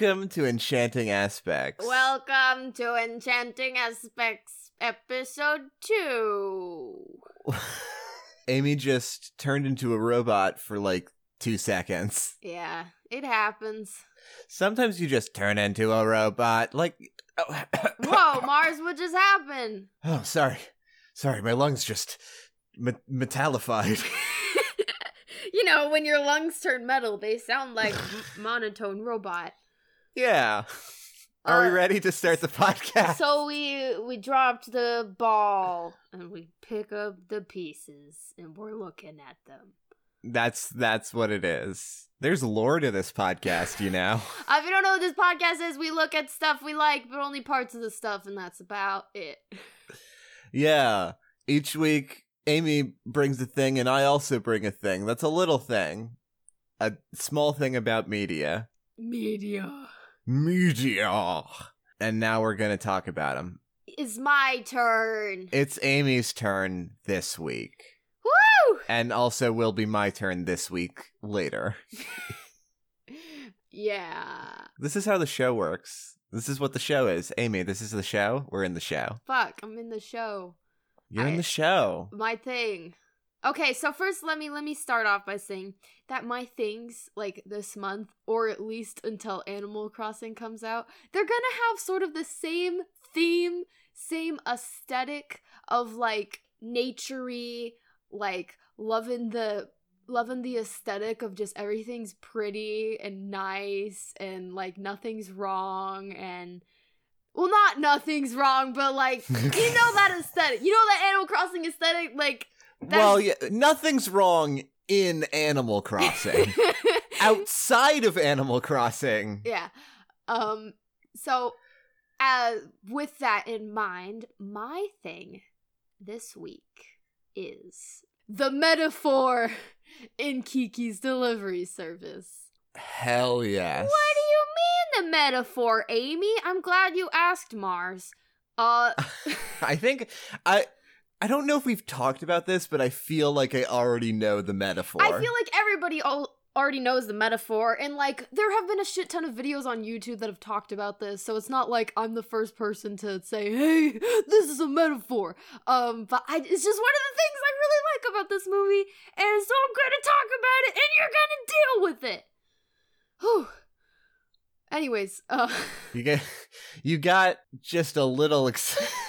Welcome to Enchanting Aspects. Welcome to Enchanting Aspects episode 2. Amy just turned into a robot for like two seconds. Yeah, it happens. Sometimes you just turn into a robot. Like, oh, Whoa, Mars, what just happened? oh sorry. Sorry, my lungs just me- metallified. you know, when your lungs turn metal, they sound like m- monotone robot. Yeah. Are we Uh, ready to start the podcast? So we we dropped the ball and we pick up the pieces and we're looking at them. that's that's what it is. There's lore to this podcast, you know. Uh, if you don't know what this podcast is, we look at stuff we like, but only parts of the stuff, and that's about it. Yeah. Each week, Amy brings a thing, and I also bring a thing. That's a little thing, a small thing about media. Media. Media. And now we're going to talk about them. It's my turn. It's Amy's turn this week. Woo! And also will be my turn this week later. Yeah. This is how the show works. This is what the show is. Amy, this is the show. We're in the show. Fuck, I'm in the show. You're in the show. My thing. Okay, so first let me let me start off by saying that my things like this month or at least until Animal Crossing comes out, they're going to have sort of the same theme, same aesthetic of like naturey, like loving the loving the aesthetic of just everything's pretty and nice and like nothing's wrong and well not nothing's wrong but like you know that aesthetic you know that animal crossing aesthetic like well, yeah, nothing's wrong in Animal Crossing. Outside of Animal Crossing. yeah um so uh with that in mind my thing this week is the metaphor in kiki's delivery service Hell yes. What do you mean the metaphor, Amy? I'm glad you asked, Mars. Uh, I think I I don't know if we've talked about this, but I feel like I already know the metaphor. I feel like everybody al- already knows the metaphor, and like there have been a shit ton of videos on YouTube that have talked about this, so it's not like I'm the first person to say, "Hey, this is a metaphor." Um, but I, it's just one of the things I really like about this movie, and so I'm going to talk about it, and you're going to deal with it. Whew. Anyways, uh. you get you got just a little ex-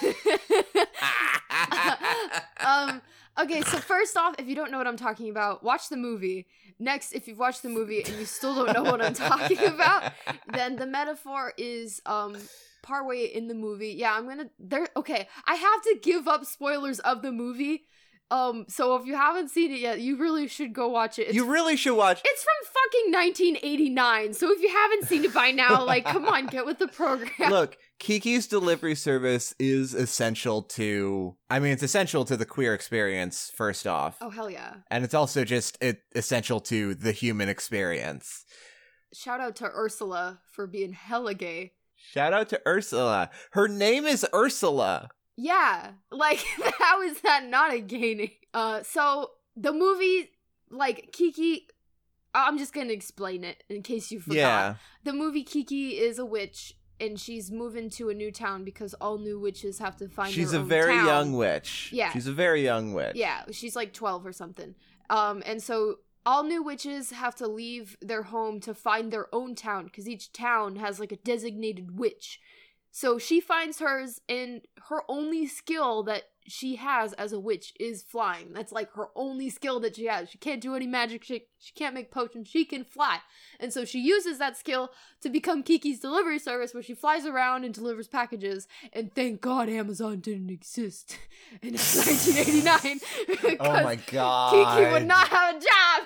um okay so first off if you don't know what i'm talking about watch the movie. Next if you've watched the movie and you still don't know what i'm talking about then the metaphor is um partway in the movie. Yeah i'm gonna there okay i have to give up spoilers of the movie. Um so if you haven't seen it yet you really should go watch it. It's, you really should watch it's from fucking 1989 so if you haven't seen it by now like come on get with the program. Look, Kiki's delivery service is essential to I mean it's essential to the queer experience first off. oh hell yeah And it's also just it, essential to the human experience. shout out to ursula for being hella gay Shout out to Ursula. Her name is Ursula. Yeah, like how is that not a gay name? Uh, so the movie, like Kiki, I'm just gonna explain it in case you forgot. Yeah. The movie Kiki is a witch, and she's moving to a new town because all new witches have to find. She's a very town. young witch. Yeah. She's a very young witch. Yeah, she's like 12 or something. Um, and so all new witches have to leave their home to find their own town because each town has like a designated witch. So she finds hers, and her only skill that she has as a witch is flying. That's like her only skill that she has. She can't do any magic. She, she can't make potions. She can fly. And so she uses that skill to become Kiki's delivery service where she flies around and delivers packages. And thank God Amazon didn't exist in 1989. Oh my god. Kiki would not have a job.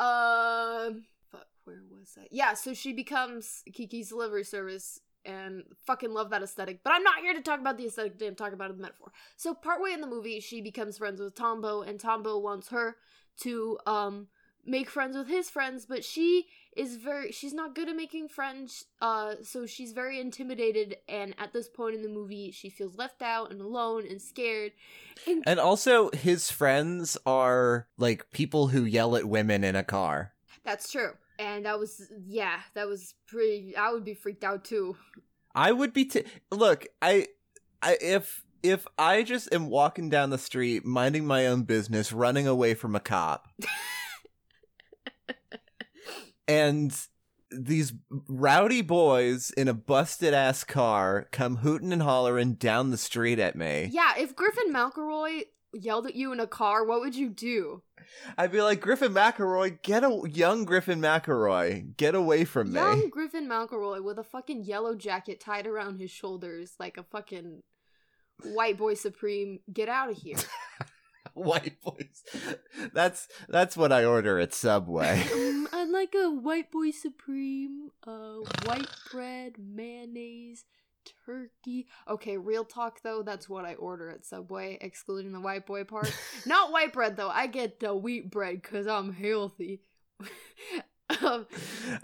Um, fuck, where was that? Yeah, so she becomes Kiki's delivery service and fucking love that aesthetic. But I'm not here to talk about the aesthetic today. I'm talking about the metaphor. So partway in the movie, she becomes friends with Tombo, and Tombo wants her to um make friends with his friends, but she is very she's not good at making friends. Uh, so she's very intimidated, and at this point in the movie, she feels left out and alone and scared. And And also his friends are like people who yell at women in a car. that's true. And that was yeah, that was pretty. I would be freaked out too. I would be t- look, I I if if I just am walking down the street minding my own business, running away from a cop. and these rowdy boys in a busted ass car come hooting and hollering down the street at me. Yeah, if Griffin McElroy yelled at you in a car, what would you do? I'd be like, Griffin McElroy, get a young Griffin McElroy, get away from Young me. Griffin McElroy with a fucking yellow jacket tied around his shoulders like a fucking white boy supreme. Get out of here. White boys. That's that's what I order at Subway. um, I'd like a white boy supreme, uh, white bread, mayonnaise, turkey. Okay, real talk though, that's what I order at Subway, excluding the white boy part. Not white bread though. I get the wheat bread because I'm healthy. um,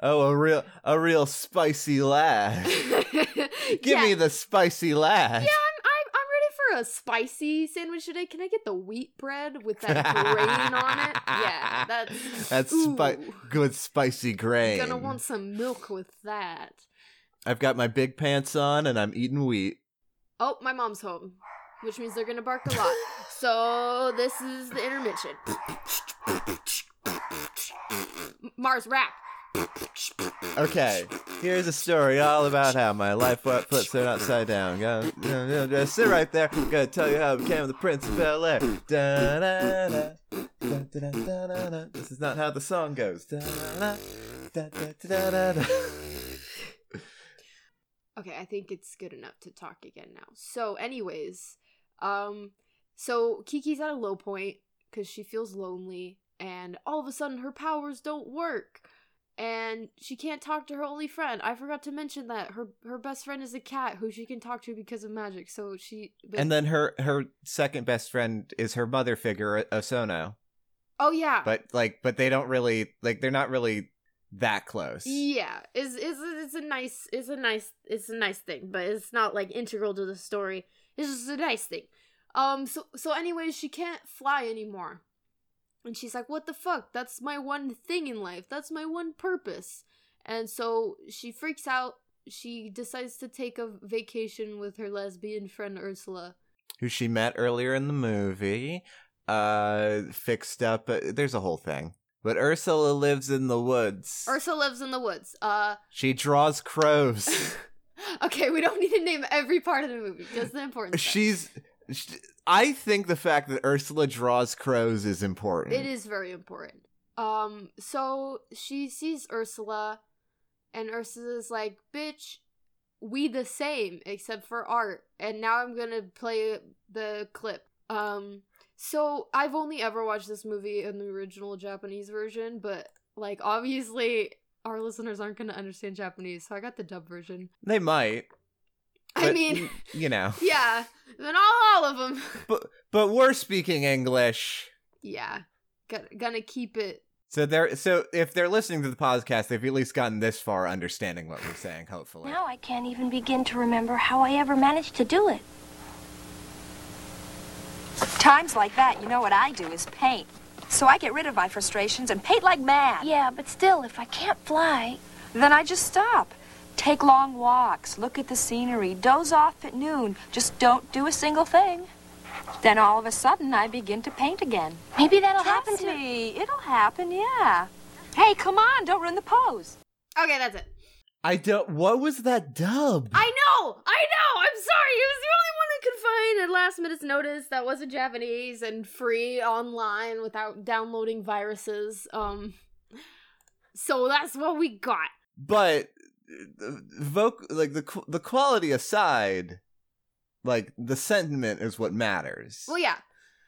oh, a real a real spicy lad. Give yeah, me the spicy lad. Yeah, I'm, I'm I'm ready for a spicy sandwich today. Can I get the wheat bread with that grain on it? Yeah, that's That's spi- good spicy grain. Gonna want some milk with that. I've got my big pants on and I'm eating wheat. Oh, my mom's home, which means they're gonna bark a lot. so this is the intermission. Mars rap. Okay, here's a story all about how my life flips turned upside down. Go, go, no, just sit right there. Gonna tell you how I became the Prince of Bel Air. This is not how the song goes. Da-da-da, da-da-da-da-da. Okay, I think it's good enough to talk again now. So, anyways, um, so Kiki's at a low point because she feels lonely, and all of a sudden her powers don't work, and she can't talk to her only friend. I forgot to mention that her her best friend is a cat who she can talk to because of magic. So she but- And then her her second best friend is her mother figure, Osono. oh yeah, But like, but they don't really like. They're not really that close. Yeah, is is it's a nice it's a nice it's a nice thing, but it's not like integral to the story. It's just a nice thing. Um so so anyways, she can't fly anymore. And she's like, "What the fuck? That's my one thing in life. That's my one purpose." And so she freaks out. She decides to take a vacation with her lesbian friend Ursula. who she met earlier in the movie, uh, fixed up. Uh, there's a whole thing. But Ursula lives in the woods. Ursula lives in the woods. Uh she draws crows. okay, we don't need to name every part of the movie, just the important stuff. She's. sh I think the fact that Ursula draws crows is important. It is very important. Um, so she sees Ursula, and Ursula's like, "Bitch, we the same except for art." And now I'm gonna play the clip. Um, so I've only ever watched this movie in the original Japanese version, but like obviously our listeners aren't gonna understand Japanese, so I got the dub version. They might. I but, mean, you know. yeah, then all, all of them. But but we're speaking English. yeah, Got, gonna keep it So they're so if they're listening to the podcast, they've at least gotten this far understanding what we're saying, hopefully. Now I can't even begin to remember how I ever managed to do it. Times like that, you know what I do is paint. So I get rid of my frustrations and paint like mad. Yeah, but still, if I can't fly. Then I just stop. Take long walks, look at the scenery, doze off at noon. Just don't do a single thing. Then all of a sudden, I begin to paint again. Maybe that'll Trust happen to me. It'll happen, yeah. Hey, come on, don't ruin the pose. Okay, that's it. I don't. What was that dub? I know, I know. I'm sorry. It was the only one I could find at last minute's notice that wasn't Japanese and free online without downloading viruses. Um, so that's what we got. but voc like the the quality aside, like the sentiment is what matters. Well, yeah.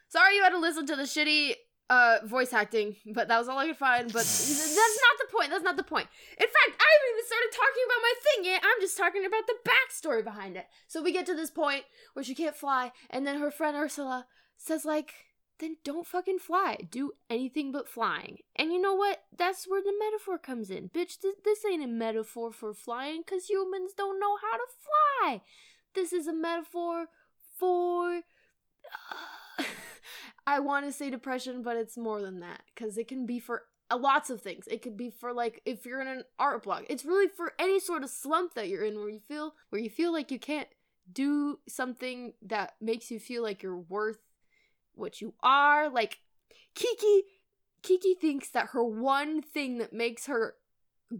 Sorry you had to listen to the shitty uh voice acting, but that was all I could find. But that's not the point. That's not the point. In fact, I haven't even started talking about my thing yet. I'm just talking about the backstory behind it. So we get to this point where she can't fly, and then her friend Ursula says, like, then don't fucking fly. Do anything but flying. And you know what? That's where the metaphor comes in. Bitch, this, this ain't a metaphor for flying because humans don't know how to fly. This is a metaphor for. I want to say depression, but it's more than that because it can be for uh, lots of things. It could be for like if you're in an art block. It's really for any sort of slump that you're in where you feel where you feel like you can't do something that makes you feel like you're worth what you are. Like Kiki Kiki thinks that her one thing that makes her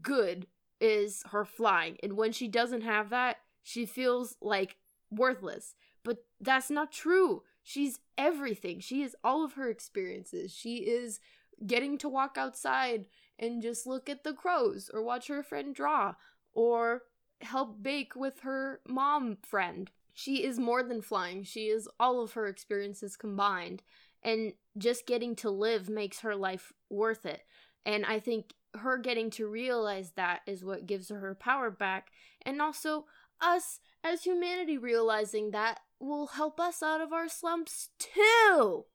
good is her flying. And when she doesn't have that, she feels like worthless. But that's not true. She's everything. She is all of her experiences. She is getting to walk outside and just look at the crows or watch her friend draw or help bake with her mom friend. She is more than flying. She is all of her experiences combined. And just getting to live makes her life worth it. And I think her getting to realize that is what gives her her power back. And also, us as humanity realizing that will help us out of our slumps too.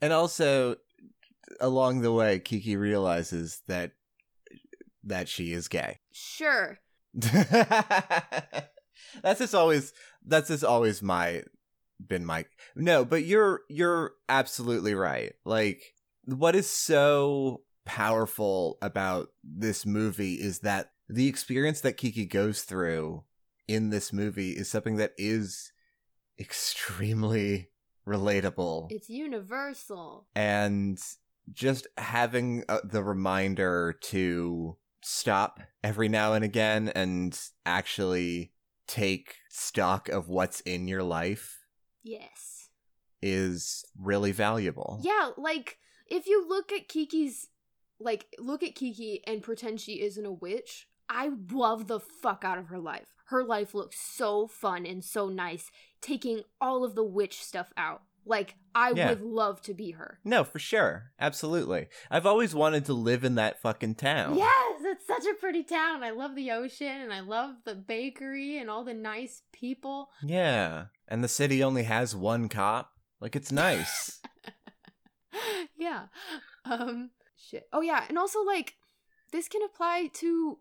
And also, along the way, Kiki realizes that that she is gay. Sure. that's just always that's just always my been my no, but you're you're absolutely right. Like what is so powerful about this movie is that the experience that Kiki goes through in this movie is something that is extremely relatable. It's universal. And just having uh, the reminder to stop every now and again and actually take stock of what's in your life Yes. is really valuable. Yeah, like if you look at Kiki's like look at Kiki and pretend she isn't a witch, I love the fuck out of her life. Her life looks so fun and so nice, taking all of the witch stuff out. Like I Yeah. would love to be her. No, for sure. Absolutely. I've always wanted to live in that fucking town. Yes, it's such a pretty town. I love the ocean and I love the bakery and all the nice people. Yeah. And the city only has one cop. Like it's nice. yeah. Um shit. Oh yeah, and also like this can apply to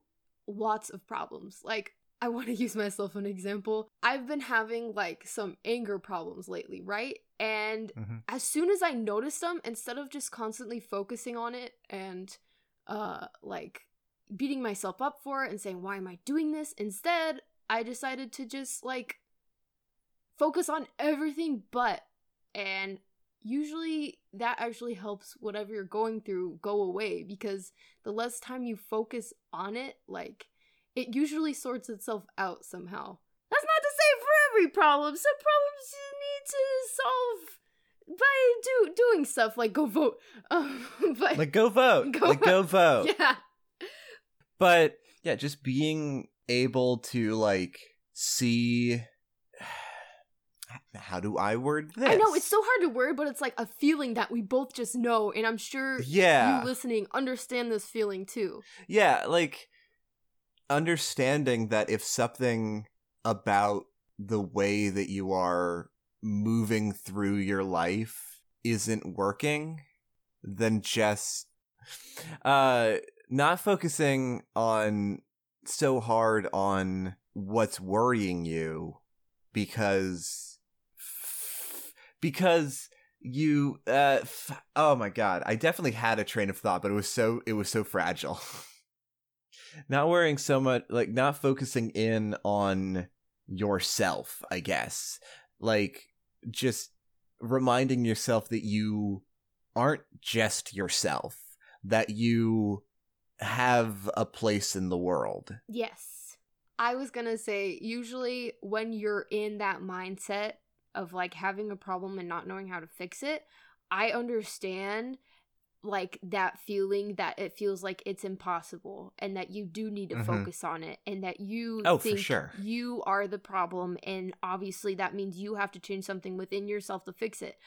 lots of problems. Like I want to use myself an example. I've been having like some anger problems lately, right? And Mhm. as soon as I noticed them, instead of just constantly focusing on it and uh like beating myself up for it and saying why am I doing this, instead I decided to just like focus on everything but and usually that actually helps whatever you're going through go away because the less time you focus on it like it usually sorts itself out somehow that's not to say for every problem some problems you need to solve by do doing stuff like go vote um, but like go vote. Go like go vote. yeah But yeah, just being able to like see how do I word this? i know it's so hard to word but it's like a feeling that we both just know and i'm sure Yeah. you listening understand this feeling too Yeah, like understanding that if something about the way that you are moving through your life isn't working, then just uh not focusing on so hard on what's worrying you because because you uh f- oh my god i definitely had a train of thought but it was so it was so fragile not worrying so much like not focusing in on yourself i guess like just reminding yourself that you aren't just yourself that you have a place in the world Yes. I was to say, usually when you're in that mindset of like having a problem and not knowing how to fix it, I understand like that feeling that it feels like it's impossible and that you do need to Mhm. focus on it and that you Oh, for think sure. you are the problem and obviously that means you have to change something within yourself to fix it.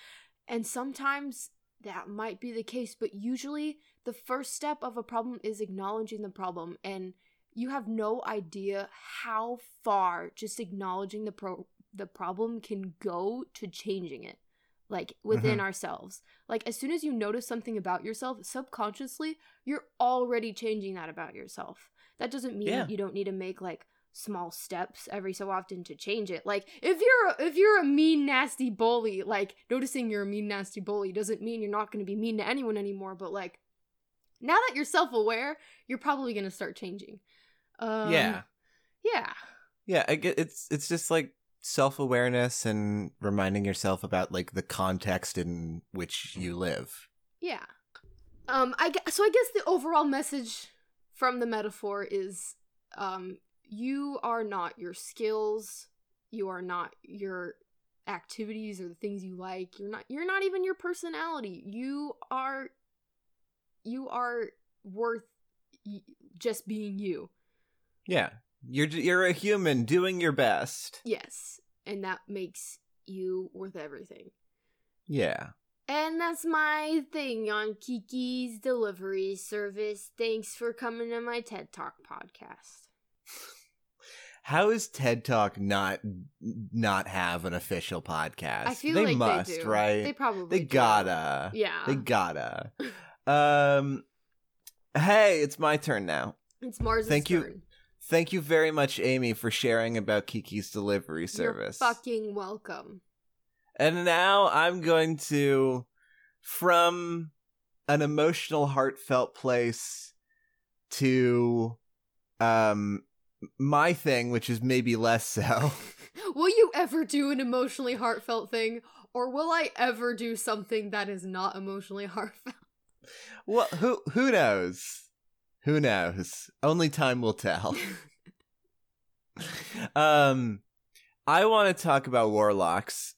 And sometimes that might be the case, but usually the first step of a problem is acknowledging the problem and you have no idea how far just acknowledging the pro- the problem can go to changing it like within Mhm. ourselves like as soon as you notice something about yourself subconsciously you're already changing that about yourself that doesn't mean Yeah. you don't need to make like small steps every so often to change it like if you're if you're a mean nasty bully like noticing you're a mean nasty bully doesn't mean you're not going to be mean to anyone anymore but like now that you're self-aware, you're probably gonna start changing. Um, yeah. yeah, Yeah, I get it's it's just like self-awareness and reminding yourself about like the context in which you live. yeah. Um, I so I guess the overall message from the metaphor is, um, you are not your skills, you are not your activities or the things you like. You're not. You're not even your personality. You are. You are worth y- just being you. Yeah. You're you're a human doing your best. Yes, and that makes you worth everything. Yeah. And that's my thing on Kiki's delivery service. Thanks for coming to my TED Talk podcast. How is TED Talk not not have an official podcast? I feel they like must, they right? They probably They do. gotta. Yeah. They gotta. um Hey, it's my turn now. it's Mars. Thank you. turn. Thank you very much, Amy, for sharing about Kiki's delivery service. You're fucking welcome. And now I'm going to, from an emotional, heartfelt place to um my thing, which is maybe less so. will you ever do an emotionally heartfelt thing, or will I ever do something that is not emotionally heartfelt? well, who who knows? Who knows? Only time will tell. um, I want to talk about warlocks.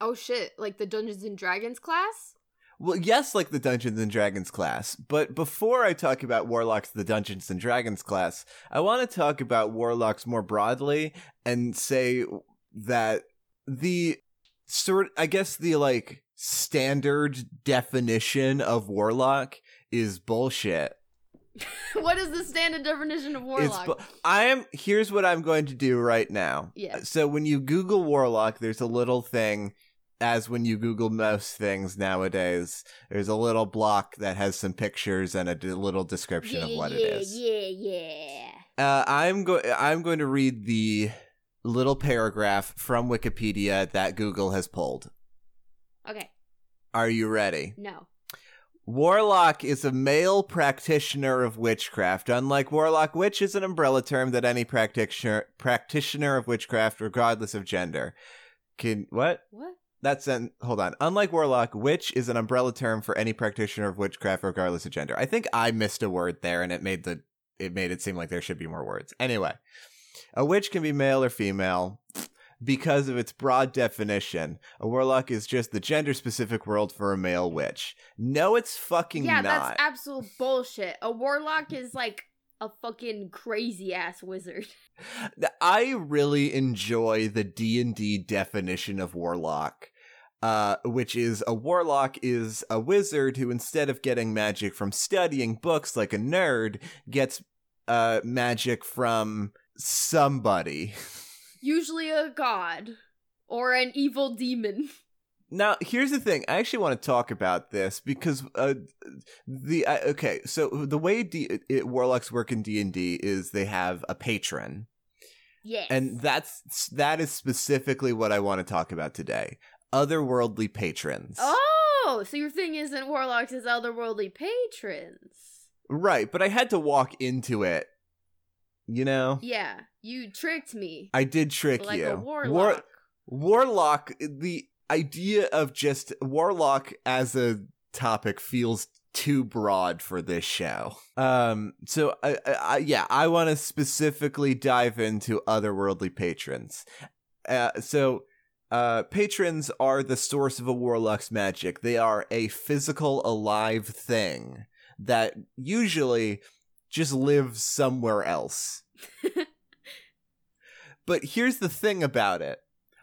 oh shit! Like the Dungeons and Dragons class? Well, yes, like the Dungeons and Dragons class. But before I talk about Warlocks, the Dungeons and Dragons class, I want to talk about Warlocks more broadly and say that the sort, I guess, the like standard definition of Warlock is bullshit. what is the standard definition of warlock? bu- I am. Here's what I'm going to do right now. Yeah. So when you Google Warlock, there's a little thing. As when you Google most things nowadays, there's a little block that has some pictures and a d- little description of what it is. Yeah, yeah. Uh, I'm going. I'm going to read the little paragraph from Wikipedia that Google has pulled. Okay, Are you ready? no. Warlock is a male practitioner of witchcraft. Unlike warlock, witch is an umbrella term that any practitioner practitioner of witchcraft, regardless of gender, can what? What? That's an hold on. Unlike warlock, witch is an umbrella term for any practitioner of witchcraft, regardless of gender. I think I missed a word there, and it made the it made it seem like there should be more words. Anyway, a witch can be male or female. Because of its broad definition, a warlock is just the gender specific world for a male witch. No, it's fucking Yeah, not. that's absolute bullshit. A warlock is like a fucking crazy ass wizard. I really enjoy the D and D definition of warlock, uh, which is a warlock is a wizard who, instead of getting magic from studying books like a nerd, gets uh, magic from somebody. Usually a god or an evil demon. Now, here's the thing. I actually want to talk about this because uh, the uh, okay. So the way D- it, warlocks work in D and D is they have a patron. Yes. And that's that is specifically what I want to talk about today. Otherworldly patrons. Oh, so your thing isn't warlocks as otherworldly patrons. Right, but I had to walk into it. You know? Yeah, you tricked me. I did trick like you. a warlock. warlock the idea of just warlock as a topic feels too broad for this show. Um so I, I, I yeah, I want to specifically dive into otherworldly patrons. Uh so uh, patrons are the source of a warlock's magic. They are a physical, alive thing that usually just lives somewhere else. but here's the thing about it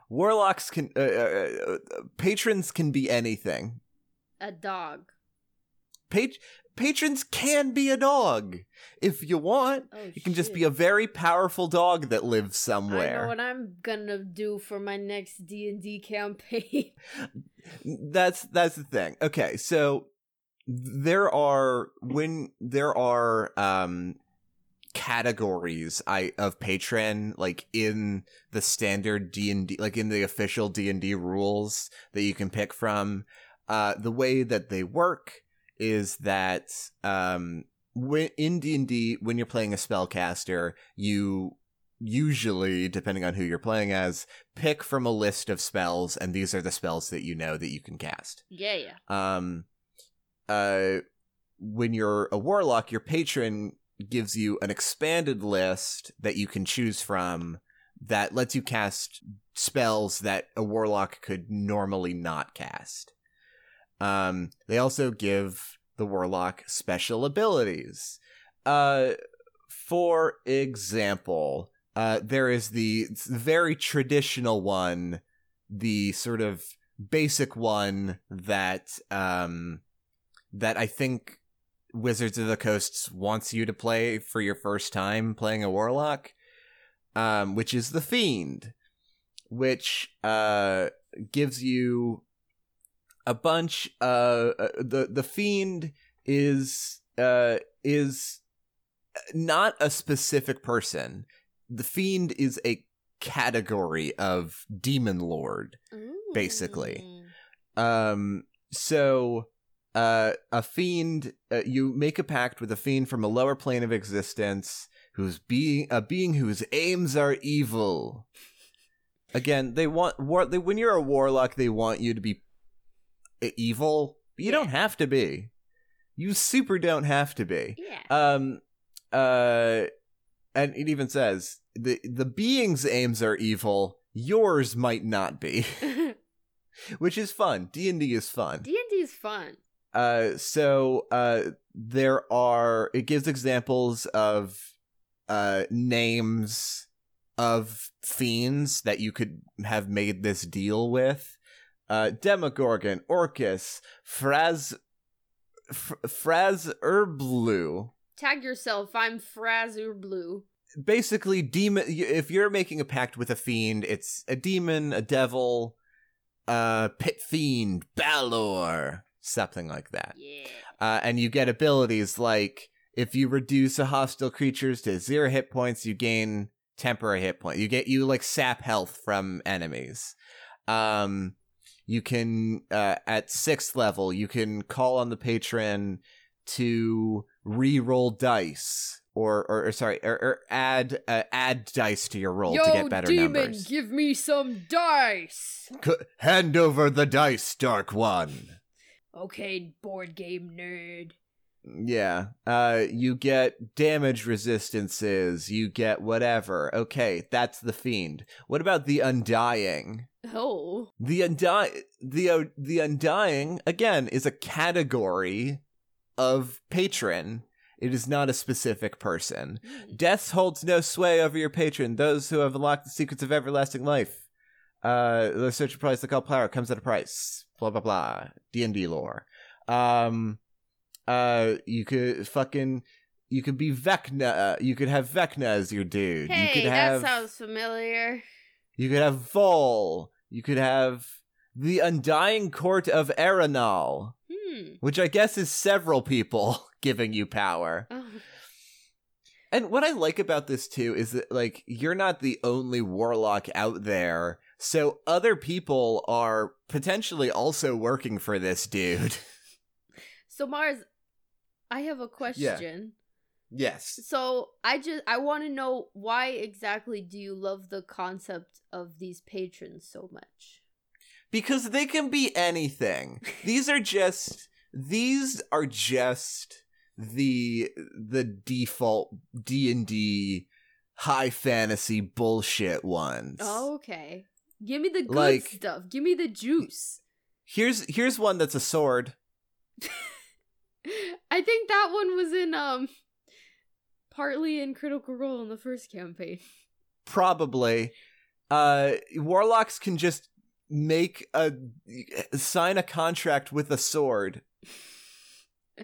warlocks can, uh, uh, uh, patrons can be anything. a dog. Pat- patrons can be a dog if you want. Oh, It can just be a very powerful dog that lives somewhere I know what I'm gonna do for my next D and D campaign. that's that's the thing okay so there are when there are um categories i of patron like in the standard d&d like in the official d&d rules that you can pick from uh the way that they work is that um when in D&D when you're playing a spellcaster, you usually depending on who you're playing as pick from a list of spells and these are the spells that you know that you can cast. Yeah, yeah. Um uh when you're a warlock, your patron gives you an expanded list that you can choose from that lets you cast spells that a warlock could normally not cast. Um, they also give the warlock special abilities. Uh, for example, uh, there is the very traditional one, the sort of basic one that um, that I think Wizards of the Coast wants you to play for your first time playing a warlock, um, which is the Fiend, which uh, gives you a bunch. Uh, the the Fiend is uh, is not a specific person. The Fiend is a category of demon lord basically. Mm. um, so uh, a fiend, uh, you make a pact with a fiend from a lower plane of existence, who's being a being whose aims are evil. Again, they want war. They, when you're a warlock, they want you to be uh, evil. You Yeah. don't have to be. You super don't have to be. Yeah. Um, uh, and it even says the the being's aims are evil. Yours might not be, which is fun. D and D is fun. D and D is fun. Uh, so uh, there are. It gives examples of uh names of fiends that you could have made this deal with. Uh, Demogorgon, Orcus, Fraz, F- Fraz Herblu. Tag yourself. I'm Fraz-Urb'luu. basically demon if you're making a pact with a fiend it's a demon a devil uh pit fiend balor something like that. Yeah. uh, and you get abilities like if you reduce a hostile creatures to zero hit points you gain temporary hit point. You get you like sap health from enemies. Um you can uh at sixth level you can call on the patron to re-roll dice or or, or sorry or, or add uh, add dice to your roll Yo, to get better demon, numbers. give me some dice. C- hand over the dice dark one Okay, board game nerd. Yeah. Uh you get damage resistances, you get whatever. Okay, that's the fiend. What about the undying? Oh. The undying the uh, the undying again is a category of patron. It is not a specific person. Death holds no sway over your patron. Those who have unlocked the secrets of everlasting life. Uh, the search price, the call power comes at a price. Blah blah blah. D and D lore. Um, uh, you could fucking, you could be Vecna. Uh, you could have Vecna as your dude. you Hey, could have, that sounds familiar. you could have Vol. You could have the Undying Court of Aerenal, Hmm. which I guess is several people giving you power. Oh. And what I like about this too is that like you're not the only warlock out there, so other people are potentially also working for this dude. So Mars, I have a question. Yes. So I just I want to know why exactly do you love the concept of these patrons so much? Because they can be anything. These are just these are just the the default D&D high fantasy bullshit ones. Oh, okay. Give me the good Like- stuff. Give me the juice. Here's here's one that's a sword. I think that one was in um partly in Critical Role in the first campaign. probably uh warlocks can just make a sign a contract with a sword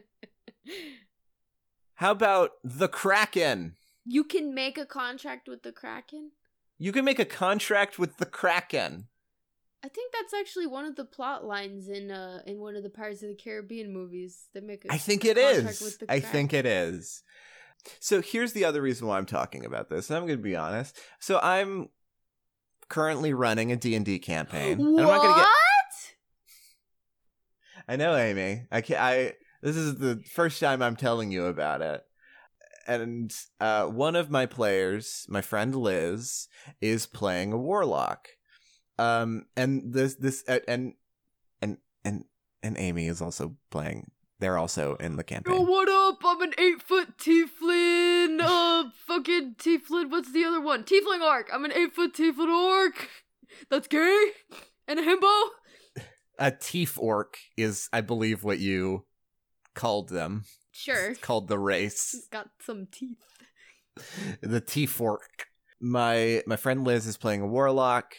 how about the kraken You can make a contract with the Kraken? You can make a contract with the kraken I think that's actually one of the plot lines in uh in one of the Pirates of the Caribbean movies. that make a i think it is i think it is so here's the other reason why i'm talking about this and i'm gonna be honest so i'm currently running a d&d campaign and i'm What? not gonna get I know, Amy. I can't. I This is the first time I'm telling you about it. And uh, one of my players, my friend Liz, is playing a warlock. Um, and this this uh, and and and and Amy is also playing. They're also in the campaign. Yo, what up? I'm an eight foot tiefling. Uh, fucking tiefling. What's the other one? Tiefling orc. I'm an eight foot tiefling orc. That's gay. And a himbo. A tief orc is, I believe, what you called them. Sure. Called the race. He's got some teeth. the T fork. My my friend Liz is playing a warlock.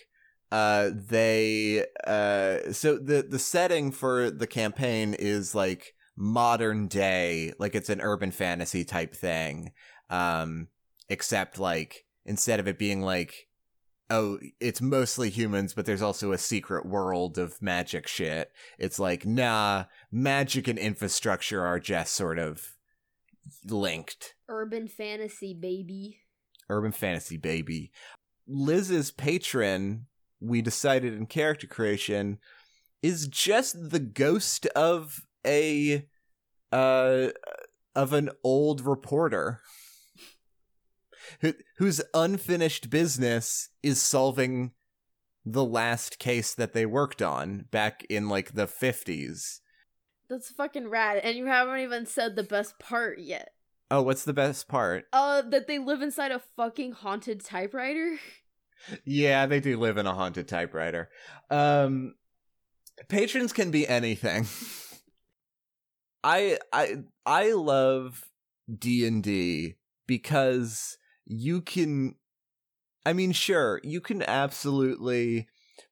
Uh, they uh, so the the setting for the campaign is like modern day, like it's an urban fantasy type thing. Um, except like instead of it being like, oh, it's mostly humans, but there's also a secret world of magic shit. It's like, nah, magic and infrastructure are just sort of linked Urban fantasy, baby. urban fantasy baby liz's patron we decided in character creation is just the ghost of a uh of an old reporter who, whose unfinished business is solving the last case that they worked on back in like the 50s That's fucking rad. And you haven't even said the best part yet. oh what's the best part Uh, that they live inside a fucking haunted typewriter. Yeah, they do live in a haunted typewriter. Um patrons can be anything. I I I love D&D because you can I mean sure, you can absolutely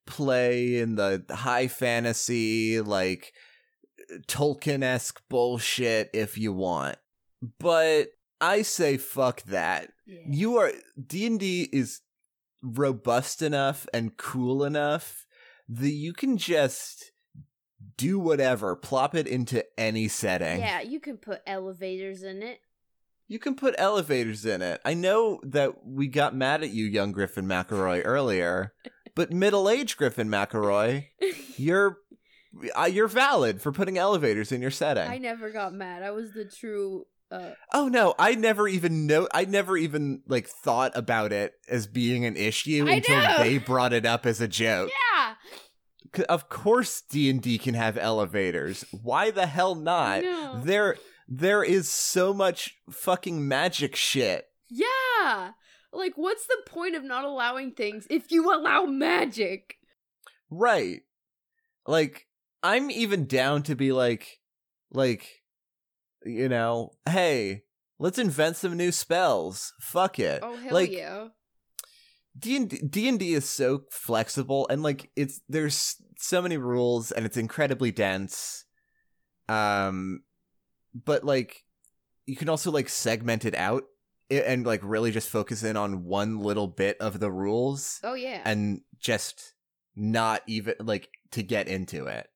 play in the high fantasy like Tolkien-esque bullshit if you want. But I say fuck that Yeah. you are d&d is robust enough and cool enough that you can just do whatever plop it into any setting Yeah, you can put elevators in it. You can put elevators in it i know that we got mad at you young griffin mcelroy earlier but middle-aged griffin mcelroy you're uh, you're valid for putting elevators in your setting I never got mad. I was the true. Uh, Oh no, I never even know I never even like thought about it as being an issue I until know. they brought it up as a joke. Yeah. Of course D&D can have elevators. Why the hell not? know. There there is so much fucking magic shit. Yeah. Like, what's the point of not allowing things if you allow magic? Right. Like I'm even down to be like like you know, hey, let's invent some new spells. Fuck it. Oh hell like yeah! D and D is so flexible and like it's there's so many rules and it's incredibly dense. Um, but like you can also like segment it out and like really just focus in on one little bit of the rules Oh yeah. and just not even like to get into it.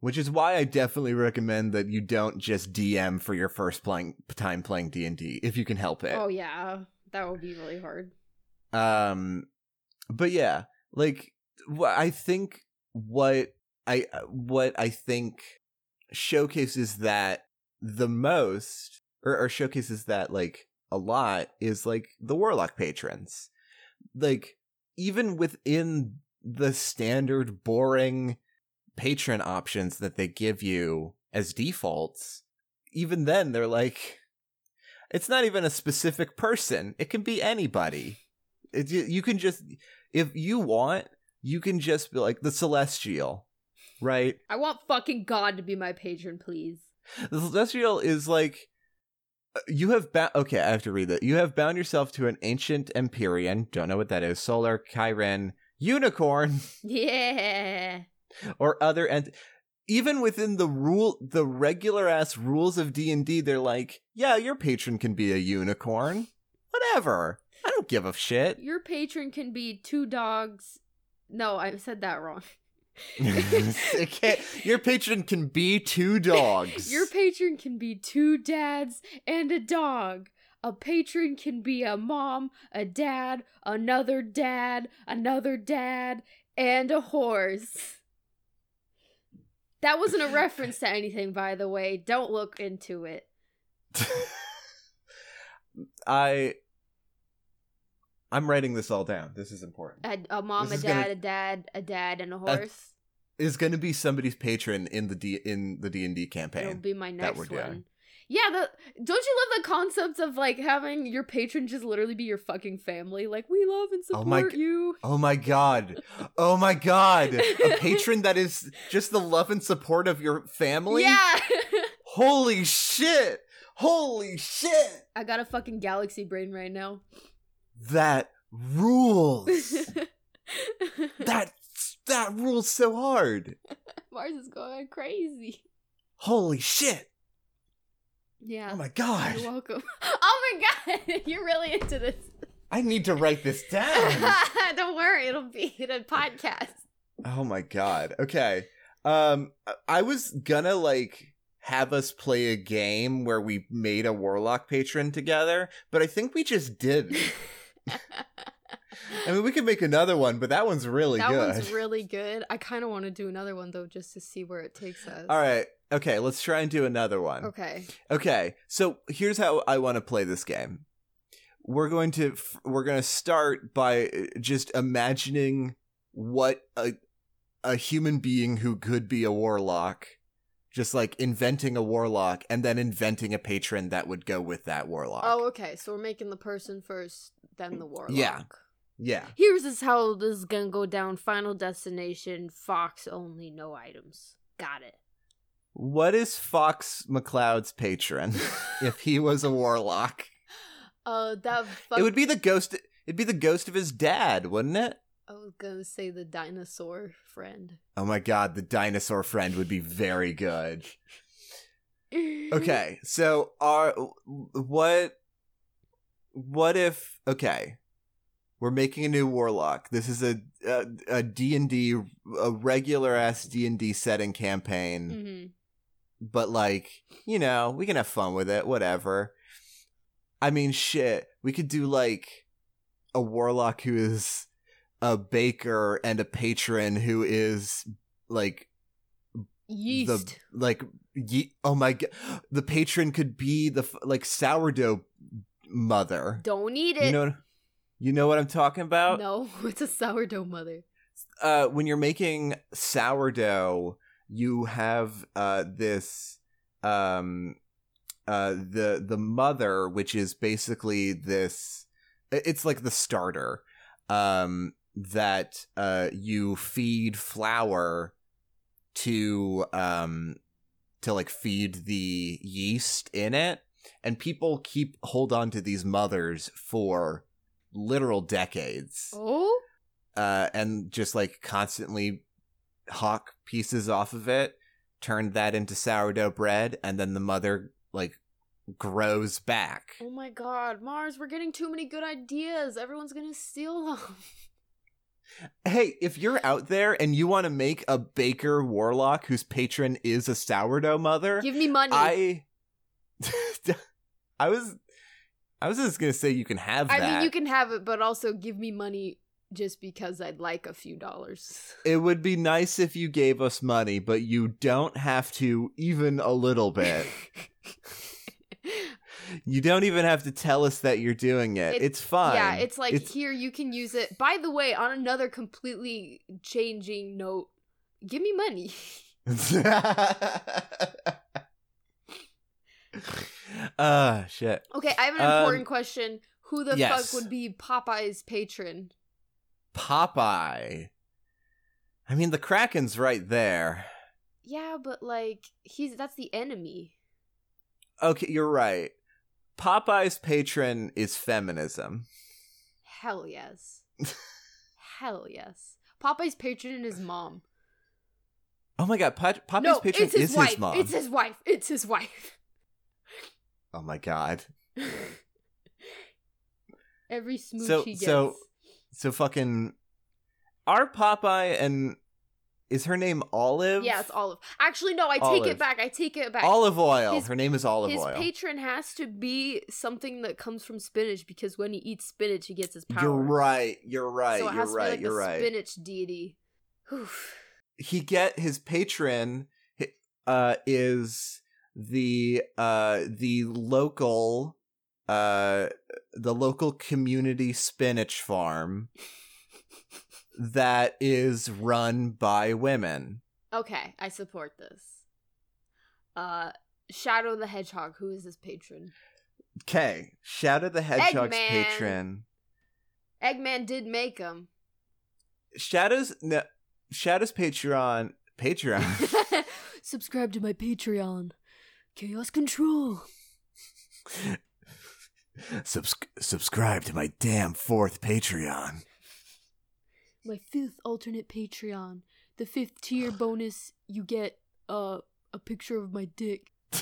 Which is why I definitely recommend that you don't just DM for your first playing time playing D and D if you can help it. oh yeah, that would be really hard. Um, but yeah, like I think what I what I think showcases that the most, or, or showcases that like a lot, is like the warlock patrons. Like even within the standard boring patron options that they give you as defaults, even then they're like, it's not even a specific person. It can be anybody. It, you, you can just, if you want, you can just be like the celestial, right? I want fucking God to be my patron, please. The celestial is like uh, you have bound. Okay, I have to read that. You have bound yourself to an ancient Empyrean. Don't know what that is. Solar ki-rin unicorn Yeah. or other and even within the rule the regular ass rules of D&D they're like, yeah, your patron can be a unicorn. Whatever. I don't give a shit. Your patron can be two dogs. No, I said that wrong. It can't- your patron can be two dogs. Your patron can be two dads and a dog. A patron can be a mom, a dad, another dad, another dad, and a horse. That wasn't a reference to anything, by the way. Don't look into it. I I'm writing this all down. This is important. A, a mom, This a dad, gonna- a dad, a dad, and a horse. Is going to be somebody's patron in the D in the D and D campaign. It'll be my next we're doing. one. Yeah, the don't you love the concept of like having your patron just literally be your fucking family? Like we love and Oh support my you. Oh my god. Oh my god. A patron that is just the love and support of your family? Yeah. Holy shit. Holy shit. I got a fucking galaxy brain right now. That rules. that that rules so hard. Mars is going crazy. Holy shit. Yeah. Oh my god. You're welcome. Oh my god, you're really into this. I need to write this down. Don't worry, it'll be in a podcast. oh my god. Okay. Um I- I was gonna like have us play a game where we made a warlock patron together, but I think we just did. I mean, we could make another one, but that one's really that good. That one's really good. I kind of want to do another one though, just to see where it takes us. All right. Okay, let's try and do another one. Okay. Okay, so here's how I want to play this game. We're going to we're going to start by uh, just imagining what a a human being who could be a warlock, just like inventing a warlock and then inventing a patron that would go with that warlock. Oh, okay. So we're making the person first, then the warlock. Yeah. yeah. Here's is how this is gonna go down. Final destination: Fox only, no items. Got it. What is Fox McCloud's patron if he was a warlock? Uh, that. Fuck- It would be the ghost. It'd be the ghost of his dad, wouldn't it? I was gonna say the dinosaur friend. Oh my god, the dinosaur friend would be very good. Okay, so are what what if okay, we're making a new warlock. This is a a, a D&D a regular ass D&D setting campaign, hmm but like, you know, we can have fun with it, whatever. I mean, shit, we could do like a warlock who is a baker and a patron who is like Yeast. the like ye- oh my god the patron could be the f- like sourdough mother Don't eat it. you know you know what i'm talking about no, it's a sourdough mother. uh when you're making sourdough you have uh this um uh the the mother which is basically this it's like the starter um that uh you feed flour to um to like feed the yeast in it and people keep hold on to these mothers for literal decades Oh, uh, and just like constantly hawk pieces off of it, turn that into sourdough bread, and then the mother like grows back. oh my God, Mars! We're getting too many good ideas. Everyone's gonna steal them. Hey, if you're out there and you want to make a baker warlock whose patron is a sourdough mother, Give me money. I, I was, I was just gonna say you can have I that. mean, you can have it, but also give me money just because I'd like a few dollars. It would be nice if you gave us money, but you don't have to even a little bit. You don't even have to tell us that you're doing it. It- it's fine. Yeah, it's like It's- here you can use it. By the way, on another completely changing note, give me money. Ah, shit. Okay, I have an Um, important question. Who the yes. fuck would be Popeye's patron? Popeye. I mean, the Kraken's right there. Yeah, but like he's that's the enemy. Okay, you're right. Popeye's patron is feminism. Hell yes. Hell yes. Popeye's patron is his mom. Oh my god, Popeye's no, patron it's his is wife. his mom. It's his wife. It's his wife. Oh my god. Every smooch So- he gets. so- So fucking Our Popeye and is her name Olive? yeah, it's Olive. Actually, no, I take Olive. it back. I take it back. Olive oil. His- her name is Olive his oil. patron has to be something that comes from spinach because when he eats spinach, he gets his power. You're right. You're right. So it you're has to right. be like you're right. spinach deity. Oof. He get his patron. uh, is the uh, the local uh, the local community spinach farm that is run by women. Okay, I support this. Uh, Shadow the Hedgehog. Who is his patron? Okay, Shadow the Hedgehog's Eggman. patron. Eggman did make him. Shadow's no, Shadow's Patreon Patreon. Subscribe to my Patreon. Chaos Control. Subs- subscribe to my damn fourth Patreon. My fifth alternate Patreon. The fifth tier bonus, you get uh, a picture of my dick.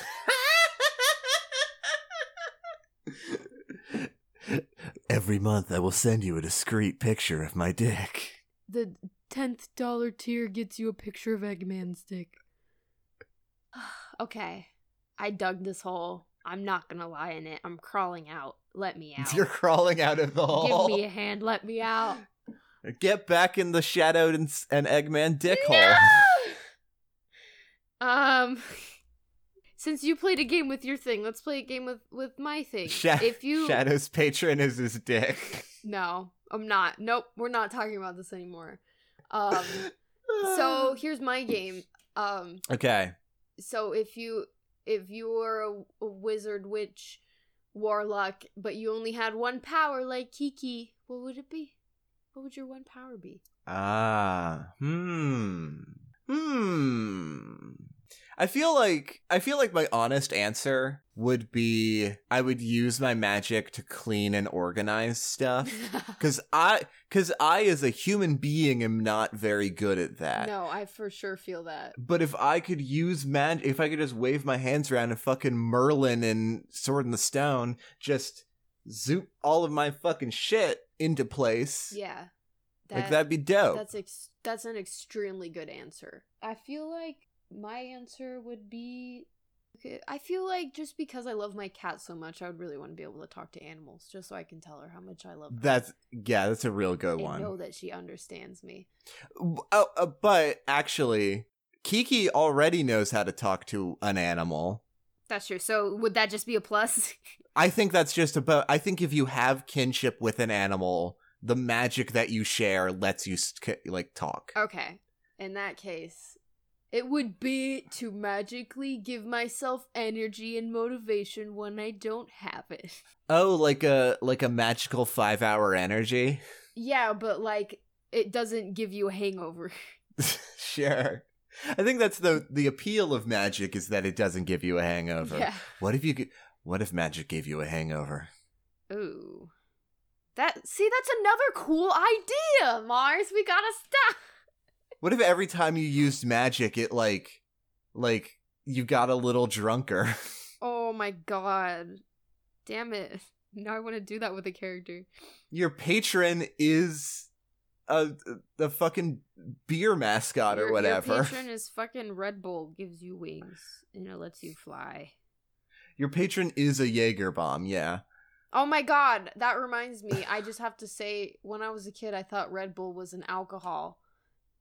Every month I will send you a discreet picture of my dick. The tenth dollar tier gets you a picture of Eggman's dick. okay, I dug this hole. I'm not gonna lie in it. I'm crawling out. Let me out. You're crawling out of the hole. Give me a hand. Let me out. Get back in the shadowed and, and Eggman dick hole. Um, since you played a game with your thing, let's play a game with with my thing. Sha- if you Shadow's patron is his dick. no, I'm not. Nope, we're not talking about this anymore. Um, so here's my game. Um, okay. so if you if you were a, a wizard, witch, warlock, but you only had one power, like Kiki, what would it be? What would your one power be? Ah, hmm, hmm. I feel like I feel like my honest answer would be I would use my magic to clean and organize stuff cuz I cuz I as a human being am not very good at that. no, I for sure feel that. But if I could use mag, if I could just wave my hands around and fucking Merlin and Sword in the Stone just zoop all of my fucking shit into place, Yeah, like that'd be dope. That's ex- that's an extremely good answer. I feel like my answer would be I feel like just because I love my cat so much, I would really want to be able to talk to animals just so I can tell her how much I love her. That's yeah, that's a real good and one. know that she understands me. Oh, uh, but actually, Kiki already knows how to talk to an animal. That's true. So would that just be a plus? I think that's just about. I think if you have kinship with an animal, the magic that you share lets you like talk. okay. In that case, it would be to magically give myself energy and motivation when I don't have it. Oh, like a like a magical five hour energy. Yeah, but like it doesn't give you a hangover. sure. I think that's the the appeal of magic is that it doesn't give you a hangover. Yeah. What if you what if magic gave you a hangover? Ooh. That see, that's another cool idea, Mars. We gotta stop. What if every time you used magic it like like you got a little drunker? Oh my god. Damn it. Now I want to do that with a character. Your patron is a the fucking beer mascot or Your- whatever. Your patron is fucking Red Bull, gives you wings, and it lets you fly. Your patron is a Jaeger bomb, yeah. Oh my god, that reminds me. I just have to say, when I was a kid, I thought Red Bull was an alcohol.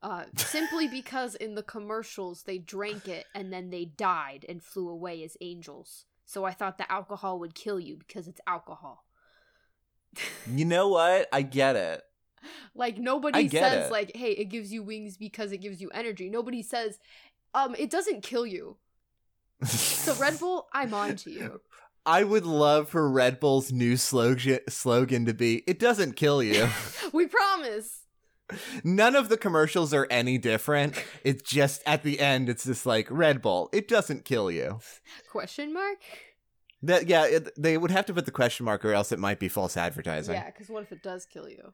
Uh, simply because in the commercials they drank it and then they died and flew away as angels. So I thought the alcohol would kill you because it's alcohol. You know what? I get it. Like nobody says it. like, "Hey, it gives you wings because it gives you energy." Nobody says, "Um, it doesn't kill you." So Red Bull, I'm on to you. I would love for Red Bull's new slogan slogan to be "It doesn't kill you." we promise. None of the commercials are any different. It's just at the end, it's just like Red Bull. It doesn't kill you. Question mark? That yeah, it, they would have to put the question mark, or else it might be false advertising. Yeah, because what if it does kill you?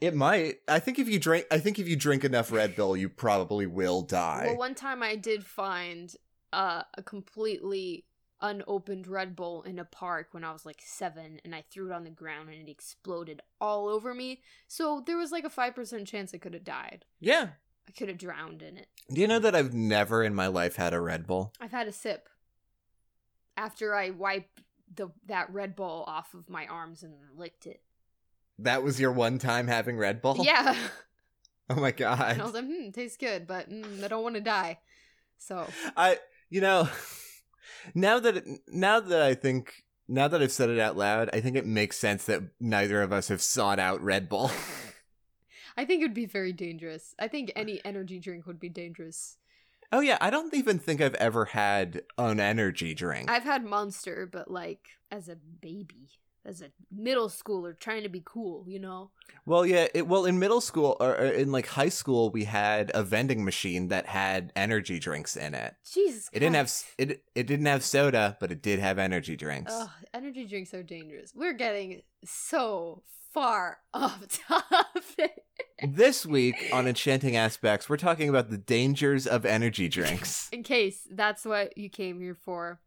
It might. I think if you drink, I think if you drink enough Red Bull, you probably will die. Well, one time I did find uh, a completely unopened Red Bull in a park when I was like seven, and I threw it on the ground and it exploded all over me. So there was like a 5% chance I could have died. yeah. I could have drowned in it. Do you know that I've never in my life had a Red Bull? I've had a sip after I wiped the that Red Bull off of my arms and licked it. That was your one time having Red Bull? Yeah. Oh my And I was god. like, hmm, tastes good, but mm, I don't want to die. So, I You know, now that it, now that I think now that I've said it out loud, I think it makes sense that neither of us have sought out Red Bull. I think it would be very dangerous. I think any energy drink would be dangerous. oh yeah, I don't even think I've ever had an energy drink. I've had Monster, but like as a baby, as a middle schooler trying to be cool, you know? Well, yeah. It, well, in middle school or, or in like high school, we had a vending machine that had energy drinks in it. Jesus. It didn't have it. It didn't have soda, but it did have energy drinks. Ugh, energy drinks are dangerous. We're getting so far off topic. This week on Enchanting Aspects, we're talking about the dangers of energy drinks. In case that's what you came here for.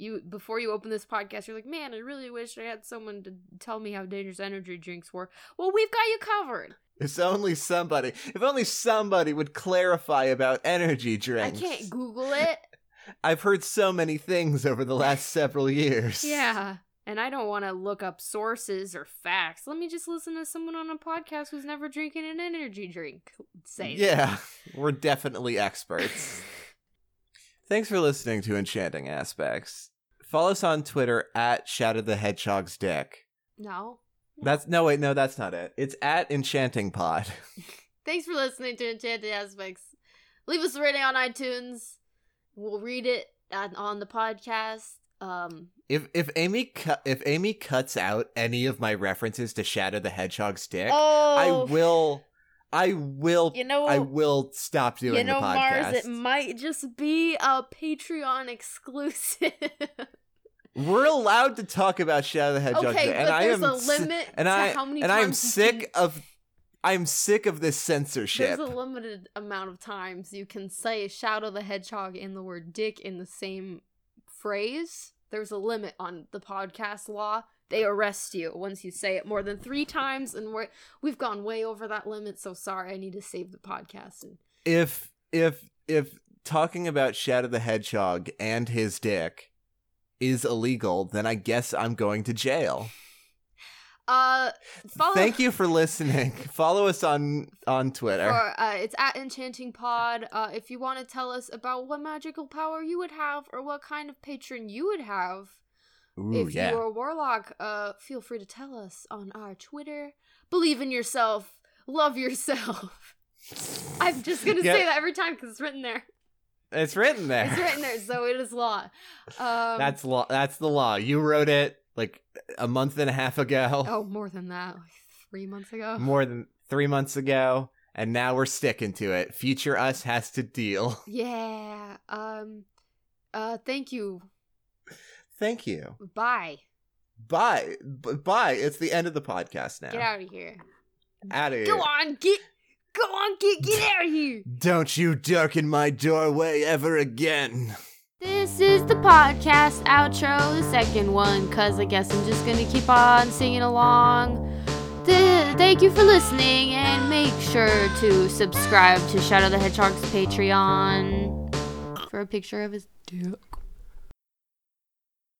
You before you open this podcast, you're like, man, I really wish I had someone to tell me how dangerous energy drinks were. Well, we've got you covered. If only somebody, if only somebody would clarify about energy drinks I can't Google it. I've heard so many things over the last several years. Yeah. And I don't want to look up sources or facts. Let me just listen to someone on a podcast who's never drinking an energy drink say that. Yeah, we're definitely experts. Thanks for listening to Enchanting Aspects. Follow us on Twitter at Shadow the Hedgehog's Dick. No. That's no wait, no, that's not it. It's at Enchanting Pod. Thanks for listening to Enchanted Aspects. Leave us a rating on iTunes. We'll read it on, on the podcast. Um, If if Amy cu- if Amy cuts out any of my references to Shadow the Hedgehog's Dick, oh, I will I will You know, I will stop doing you know, the podcast. Mars. It might just be a Patreon exclusive. We're allowed to talk about Shadow the Hedgehog, okay, and but I there's am a limit and I how many and I'm sick can- of I'm sick of this censorship. There's a limited amount of times you can say Shadow the Hedgehog and the word dick in the same phrase. There's a limit on the podcast law. They arrest you once you say it more than three times, and we're, we've gone way over that limit. So sorry, I need to save the podcast. And if if if talking about Shadow the Hedgehog and his dick is illegal, then I guess I'm going to jail. Uh, follow Thank you for listening. Follow us on on Twitter. For, uh, it's at Enchanting Pod. Uh, if you want to tell us about what magical power you would have or what kind of patron you would have, Ooh, if yeah. you're a warlock, uh, feel free to tell us on our Twitter. Believe in yourself. Love yourself. I'm just gonna Yeah. say that every time because it's written there. It's written there. It's written there, so it is law. Um, that's law. That's the law. You wrote it like a month and a half ago. oh more than that, like three months ago. more than three months ago, and now we're sticking to it. Future us has to deal. Yeah. Um. Uh. Thank you. Thank you. Bye. Bye. B- bye. It's the end of the podcast now. Get out of here. Out of here. Go on, get. Go on, get get out of here. Don't you darken my doorway ever again. This is the podcast outro, the second one, because I guess I'm just going to keep on singing along. Th- thank you for listening, and make sure to subscribe to Shadow the Hedgehog's Patreon for a picture of his dick.